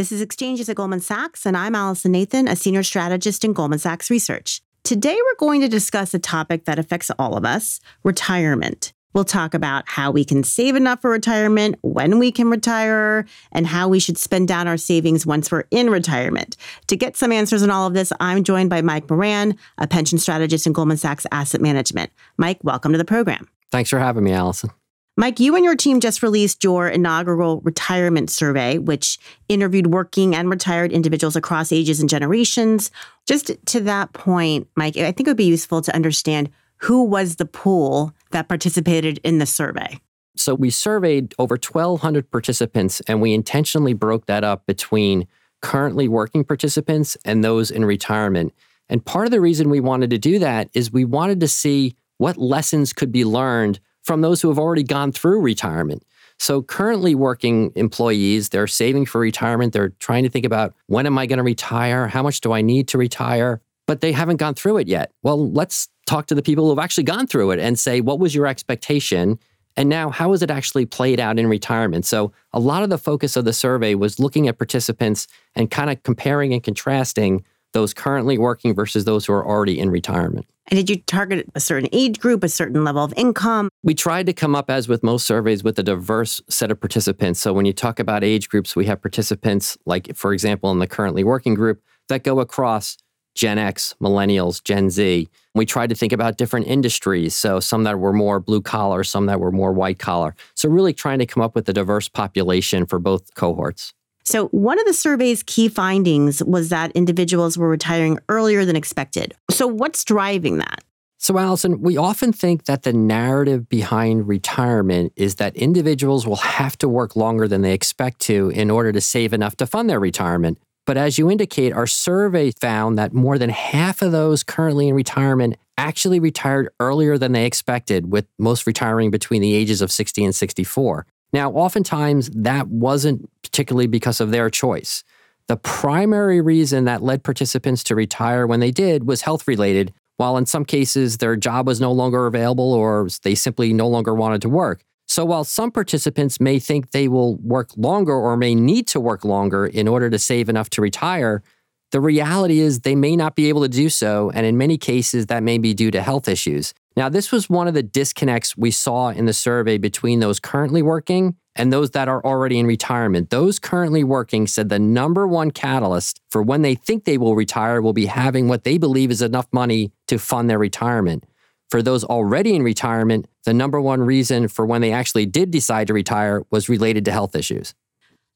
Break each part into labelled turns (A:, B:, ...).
A: This is Exchanges at Goldman Sachs, and I'm Allison Nathan, a senior strategist in Goldman Sachs Research. Today, we're going to discuss a topic that affects all of us retirement. We'll talk about how we can save enough for retirement, when we can retire, and how we should spend down our savings once we're in retirement. To get some answers on all of this, I'm joined by Mike Moran, a pension strategist in Goldman Sachs Asset Management. Mike, welcome to the program.
B: Thanks for having me, Allison.
A: Mike, you and your team just released your inaugural retirement survey, which interviewed working and retired individuals across ages and generations. Just to that point, Mike, I think it would be useful to understand who was the pool that participated in the survey?
B: So we surveyed over 1,200 participants and we intentionally broke that up between currently working participants and those in retirement. And part of the reason we wanted to do that is we wanted to see what lessons could be learned from those who have already gone through retirement. So currently working employees, they're saving for retirement. They're trying to think about when am I going to retire? How much do I need to retire? But they haven't gone through it yet. Well, let's talk to the people who have actually gone through it and say, what was your expectation? And now, how has it actually played out in retirement? So, a lot of the focus of the survey was looking at participants and kind of comparing and contrasting those currently working versus those who are already in retirement.
A: And did you target a certain age group, a certain level of income?
B: We tried to come up, as with most surveys, with a diverse set of participants. So, when you talk about age groups, we have participants, like, for example, in the currently working group, that go across Gen X, millennials, Gen Z. We tried to think about different industries. So some that were more blue collar, some that were more white collar. So really trying to come up with a diverse population for both cohorts.
A: So, one of the survey's key findings was that individuals were retiring earlier than expected. So, what's driving that?
B: So, Allison, we often think that the narrative behind retirement is that individuals will have to work longer than they expect to in order to save enough to fund their retirement. But as you indicate, our survey found that more than half of those currently in retirement actually retired earlier than they expected, with most retiring between the ages of 60 and 64. Now, oftentimes that wasn't particularly because of their choice. The primary reason that led participants to retire when they did was health related, while in some cases their job was no longer available or they simply no longer wanted to work. So while some participants may think they will work longer or may need to work longer in order to save enough to retire, the reality is they may not be able to do so. And in many cases, that may be due to health issues. Now, this was one of the disconnects we saw in the survey between those currently working and those that are already in retirement. Those currently working said the number one catalyst for when they think they will retire will be having what they believe is enough money to fund their retirement. For those already in retirement, the number one reason for when they actually did decide to retire was related to health issues.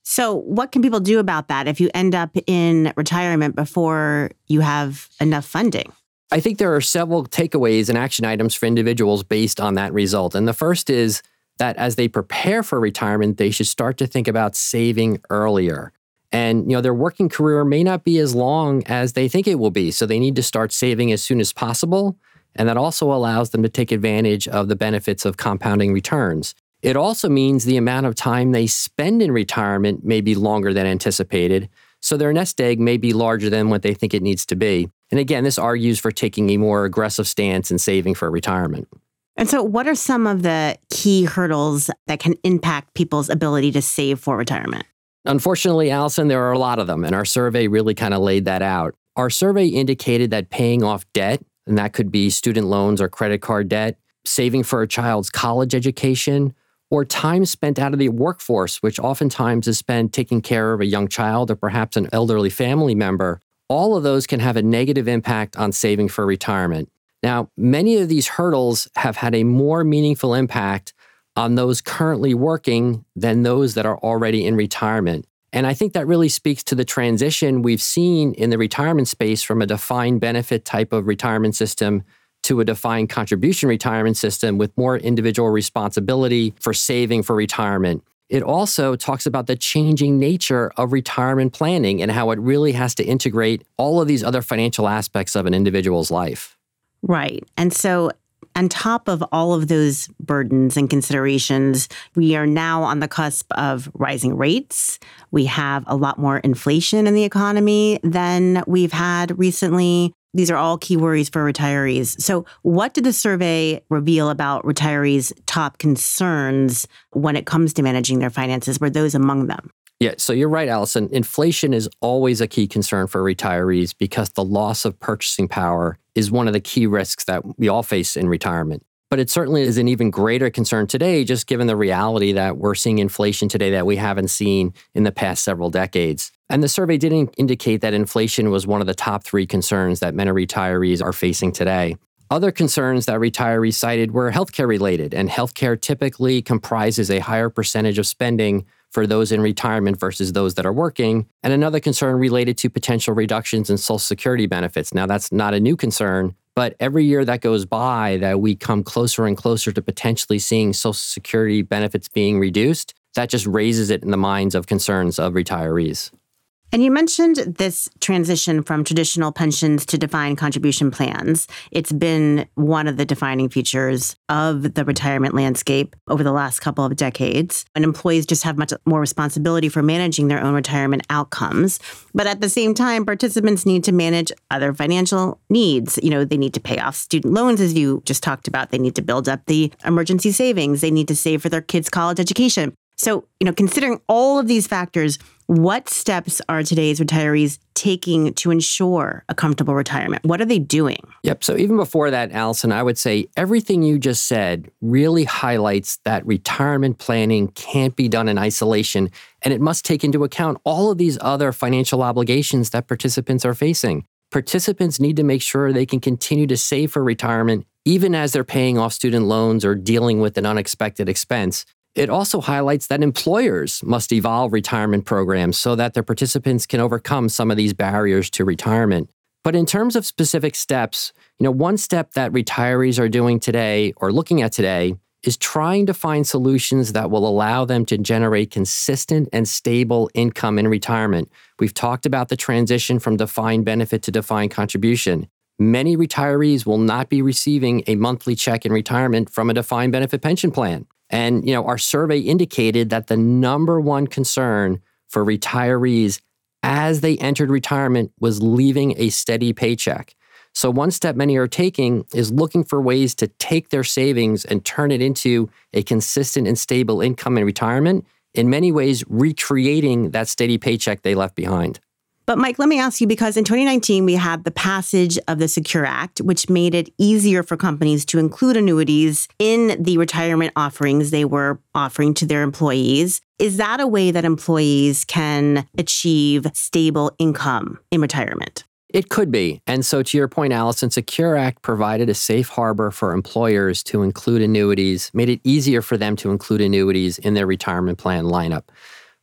A: So, what can people do about that if you end up in retirement before you have enough funding?
B: I think there are several takeaways and action items for individuals based on that result. And the first is that as they prepare for retirement, they should start to think about saving earlier. And you know, their working career may not be as long as they think it will be, so they need to start saving as soon as possible and that also allows them to take advantage of the benefits of compounding returns. It also means the amount of time they spend in retirement may be longer than anticipated, so their nest egg may be larger than what they think it needs to be. And again, this argues for taking a more aggressive stance in saving for retirement.
A: And so, what are some of the key hurdles that can impact people's ability to save for retirement?
B: Unfortunately, Allison, there are a lot of them, and our survey really kind of laid that out. Our survey indicated that paying off debt and that could be student loans or credit card debt, saving for a child's college education, or time spent out of the workforce, which oftentimes is spent taking care of a young child or perhaps an elderly family member. All of those can have a negative impact on saving for retirement. Now, many of these hurdles have had a more meaningful impact on those currently working than those that are already in retirement. And I think that really speaks to the transition we've seen in the retirement space from a defined benefit type of retirement system to a defined contribution retirement system with more individual responsibility for saving for retirement. It also talks about the changing nature of retirement planning and how it really has to integrate all of these other financial aspects of an individual's life.
A: Right. And so on top of all of those burdens and considerations, we are now on the cusp of rising rates. We have a lot more inflation in the economy than we've had recently. These are all key worries for retirees. So, what did the survey reveal about retirees' top concerns when it comes to managing their finances? Were those among them?
B: Yeah, so you're right, Allison. Inflation is always a key concern for retirees because the loss of purchasing power is one of the key risks that we all face in retirement. But it certainly is an even greater concern today, just given the reality that we're seeing inflation today that we haven't seen in the past several decades. And the survey did indicate that inflation was one of the top three concerns that many retirees are facing today. Other concerns that retirees cited were healthcare related, and healthcare typically comprises a higher percentage of spending for those in retirement versus those that are working. And another concern related to potential reductions in Social Security benefits. Now, that's not a new concern, but every year that goes by that we come closer and closer to potentially seeing Social Security benefits being reduced, that just raises it in the minds of concerns of retirees.
A: And you mentioned this transition from traditional pensions to defined contribution plans. It's been one of the defining features of the retirement landscape over the last couple of decades. And employees just have much more responsibility for managing their own retirement outcomes. But at the same time, participants need to manage other financial needs. You know, they need to pay off student loans, as you just talked about. They need to build up the emergency savings. They need to save for their kids' college education. So, you know, considering all of these factors, what steps are today's retirees taking to ensure a comfortable retirement? What are they doing?
B: Yep. So, even before that, Allison, I would say everything you just said really highlights that retirement planning can't be done in isolation and it must take into account all of these other financial obligations that participants are facing. Participants need to make sure they can continue to save for retirement even as they're paying off student loans or dealing with an unexpected expense. It also highlights that employers must evolve retirement programs so that their participants can overcome some of these barriers to retirement. But in terms of specific steps, you know, one step that retirees are doing today or looking at today is trying to find solutions that will allow them to generate consistent and stable income in retirement. We've talked about the transition from defined benefit to defined contribution. Many retirees will not be receiving a monthly check in retirement from a defined benefit pension plan. And, you know, our survey indicated that the number one concern for retirees as they entered retirement was leaving a steady paycheck. So, one step many are taking is looking for ways to take their savings and turn it into a consistent and stable income in retirement, in many ways, recreating that steady paycheck they left behind.
A: But Mike, let me ask you because in 2019 we had the passage of the Secure Act, which made it easier for companies to include annuities in the retirement offerings they were offering to their employees. Is that a way that employees can achieve stable income in retirement?
B: It could be. And so, to your point, Allison, Secure Act provided a safe harbor for employers to include annuities, made it easier for them to include annuities in their retirement plan lineup.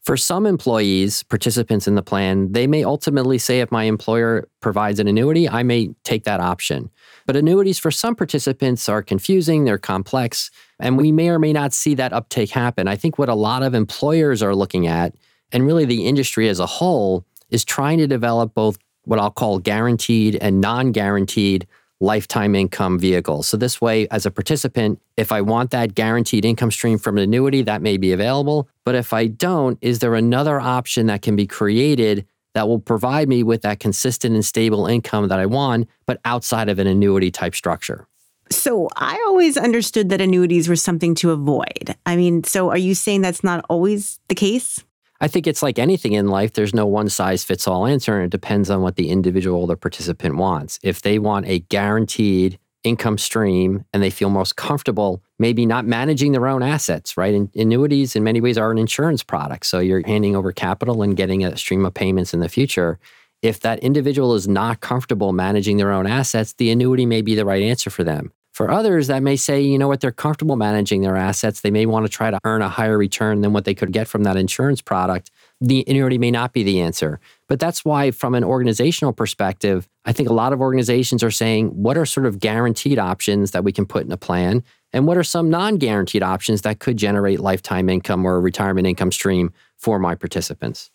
B: For some employees, participants in the plan, they may ultimately say if my employer provides an annuity, I may take that option. But annuities for some participants are confusing, they're complex, and we may or may not see that uptake happen. I think what a lot of employers are looking at, and really the industry as a whole, is trying to develop both what I'll call guaranteed and non guaranteed lifetime income vehicle. So, this way, as a participant, if I want that guaranteed income stream from an annuity, that may be available. But if I don't, is there another option that can be created that will provide me with that consistent and stable income that I want, but outside of an annuity type structure?
A: So I always understood that annuities were something to avoid. I mean, so are you saying that's not always the case?
B: I think it's like anything in life, there's no one size fits all answer, and it depends on what the individual or the participant wants. If they want a guaranteed income stream and they feel most comfortable, maybe not managing their own assets, right? And annuities, in many ways, are an insurance product. So you're handing over capital and getting a stream of payments in the future. If that individual is not comfortable managing their own assets, the annuity may be the right answer for them. For others, that may say, you know what, they're comfortable managing their assets. They may want to try to earn a higher return than what they could get from that insurance product. The annuity may not be the answer. But that's why, from an organizational perspective, I think a lot of organizations are saying, what are sort of guaranteed options that we can put in a plan? And what are some non guaranteed options that could generate lifetime income or a retirement income stream for my participants?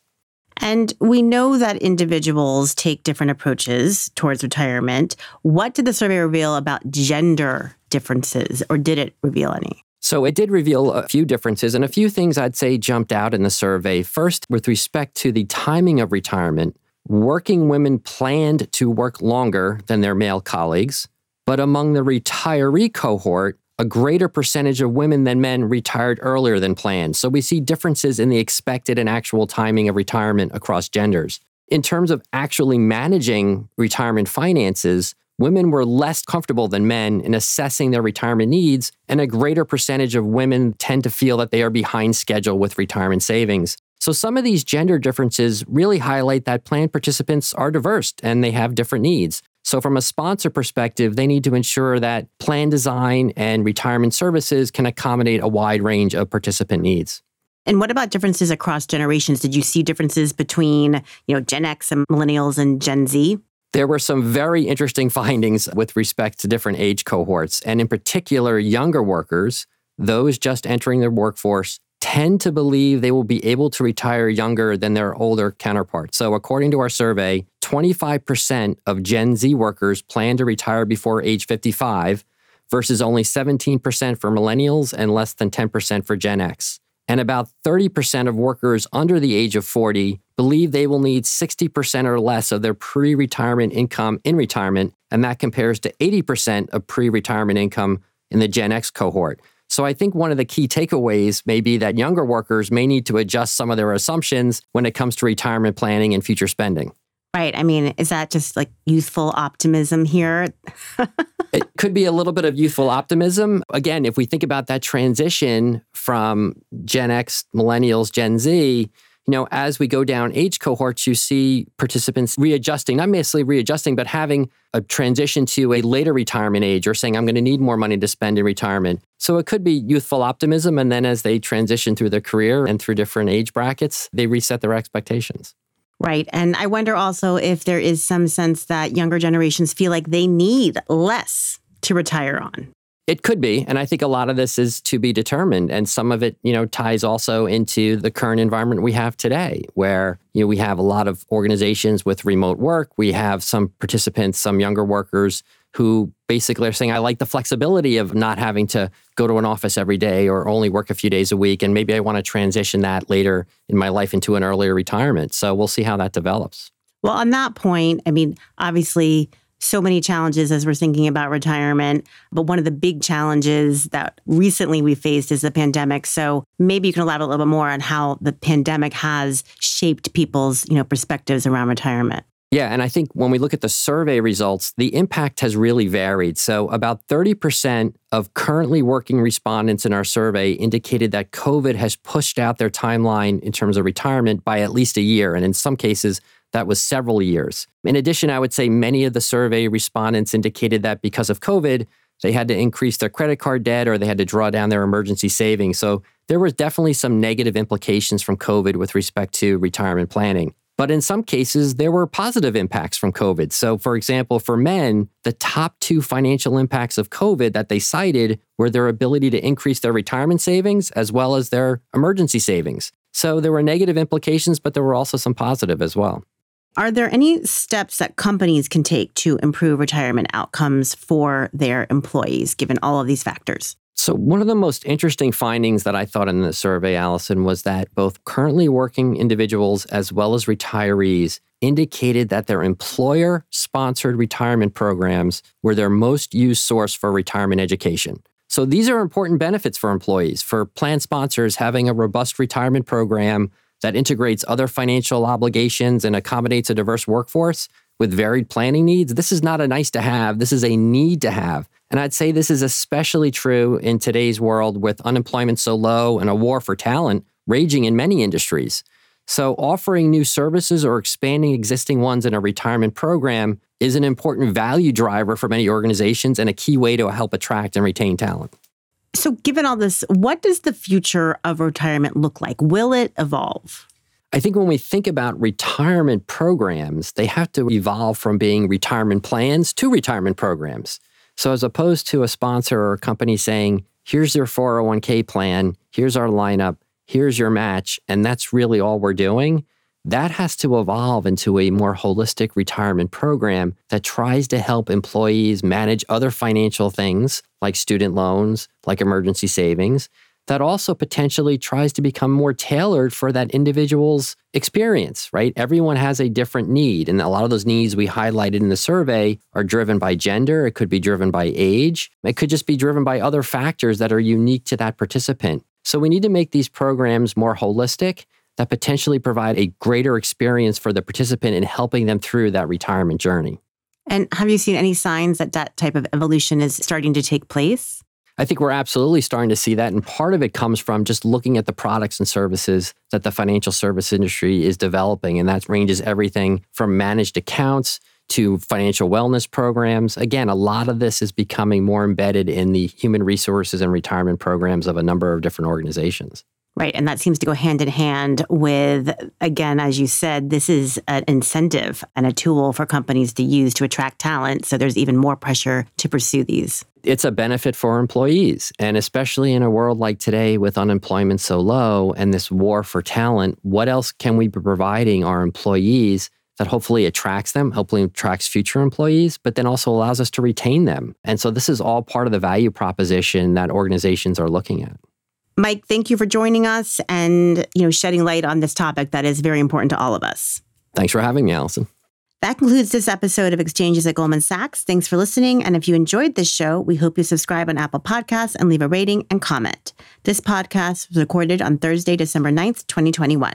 A: And we know that individuals take different approaches towards retirement. What did the survey reveal about gender differences, or did it reveal any?
B: So it did reveal a few differences and a few things I'd say jumped out in the survey. First, with respect to the timing of retirement, working women planned to work longer than their male colleagues. But among the retiree cohort, a greater percentage of women than men retired earlier than planned. So we see differences in the expected and actual timing of retirement across genders. In terms of actually managing retirement finances, women were less comfortable than men in assessing their retirement needs, and a greater percentage of women tend to feel that they are behind schedule with retirement savings. So, some of these gender differences really highlight that plan participants are diverse and they have different needs. So, from a sponsor perspective, they need to ensure that plan design and retirement services can accommodate a wide range of participant needs.
A: And what about differences across generations? Did you see differences between, you know, Gen X and millennials and Gen Z?
B: There were some very interesting findings with respect to different age cohorts, and in particular, younger workers, those just entering the workforce, tend to believe they will be able to retire younger than their older counterparts. So, according to our survey, 25% of Gen Z workers plan to retire before age 55 versus only 17% for millennials and less than 10% for Gen X. And about 30% of workers under the age of 40 believe they will need 60% or less of their pre retirement income in retirement. And that compares to 80% of pre retirement income in the Gen X cohort. So I think one of the key takeaways may be that younger workers may need to adjust some of their assumptions when it comes to retirement planning and future spending.
A: Right. I mean, is that just like youthful optimism here?
B: it could be a little bit of youthful optimism. Again, if we think about that transition from Gen X, millennials, Gen Z, you know, as we go down age cohorts, you see participants readjusting, not necessarily readjusting, but having a transition to a later retirement age or saying, I'm going to need more money to spend in retirement. So it could be youthful optimism. And then as they transition through their career and through different age brackets, they reset their expectations.
A: Right. And I wonder also if there is some sense that younger generations feel like they need less to retire on.
B: It could be. And I think a lot of this is to be determined. And some of it, you know, ties also into the current environment we have today, where, you know, we have a lot of organizations with remote work. We have some participants, some younger workers who basically are saying, I like the flexibility of not having to go to an office every day or only work a few days a week. And maybe I want to transition that later in my life into an earlier retirement. So we'll see how that develops.
A: Well, on that point, I mean, obviously, so many challenges as we're thinking about retirement. But one of the big challenges that recently we faced is the pandemic. So maybe you can elaborate a little bit more on how the pandemic has shaped people's, you know, perspectives around retirement.
B: Yeah, and I think when we look at the survey results, the impact has really varied. So, about 30% of currently working respondents in our survey indicated that COVID has pushed out their timeline in terms of retirement by at least a year. And in some cases, that was several years. In addition, I would say many of the survey respondents indicated that because of COVID, they had to increase their credit card debt or they had to draw down their emergency savings. So there was definitely some negative implications from COVID with respect to retirement planning. But in some cases, there were positive impacts from COVID. So, for example, for men, the top two financial impacts of COVID that they cited were their ability to increase their retirement savings as well as their emergency savings. So, there were negative implications, but there were also some positive as well.
A: Are there any steps that companies can take to improve retirement outcomes for their employees, given all of these factors?
B: So, one of the most interesting findings that I thought in the survey, Allison, was that both currently working individuals as well as retirees indicated that their employer sponsored retirement programs were their most used source for retirement education. So, these are important benefits for employees. For plan sponsors, having a robust retirement program that integrates other financial obligations and accommodates a diverse workforce with varied planning needs. This is not a nice to have, this is a need to have. And I'd say this is especially true in today's world with unemployment so low and a war for talent raging in many industries. So, offering new services or expanding existing ones in a retirement program is an important value driver for many organizations and a key way to help attract and retain talent.
A: So, given all this, what does the future of retirement look like? Will it evolve?
B: I think when we think about retirement programs, they have to evolve from being retirement plans to retirement programs. So, as opposed to a sponsor or a company saying, here's your 401k plan, here's our lineup, here's your match, and that's really all we're doing, that has to evolve into a more holistic retirement program that tries to help employees manage other financial things like student loans, like emergency savings, that also potentially tries to become more tailored for that individual's experience, right? Everyone has a different need. And a lot of those needs we highlighted in the survey are driven by gender. It could be driven by age. It could just be driven by other factors that are unique to that participant. So we need to make these programs more holistic that potentially provide a greater experience for the participant in helping them through that retirement journey.
A: And have you seen any signs that that type of evolution is starting to take place?
B: I think we're absolutely starting to see that. And part of it comes from just looking at the products and services that the financial service industry is developing. And that ranges everything from managed accounts to financial wellness programs. Again, a lot of this is becoming more embedded in the human resources and retirement programs of a number of different organizations.
A: Right. And that seems to go hand in hand with, again, as you said, this is an incentive and a tool for companies to use to attract talent. So there's even more pressure to pursue these.
B: It's a benefit for employees. And especially in a world like today with unemployment so low and this war for talent, what else can we be providing our employees that hopefully attracts them, hopefully attracts future employees, but then also allows us to retain them? And so this is all part of the value proposition that organizations are looking at.
A: Mike, thank you for joining us and, you know, shedding light on this topic that is very important to all of us.
B: Thanks for having me, Allison.
A: That concludes this episode of Exchanges at Goldman Sachs. Thanks for listening. And if you enjoyed this show, we hope you subscribe on Apple Podcasts and leave a rating and comment. This podcast was recorded on Thursday, December 9th, 2021.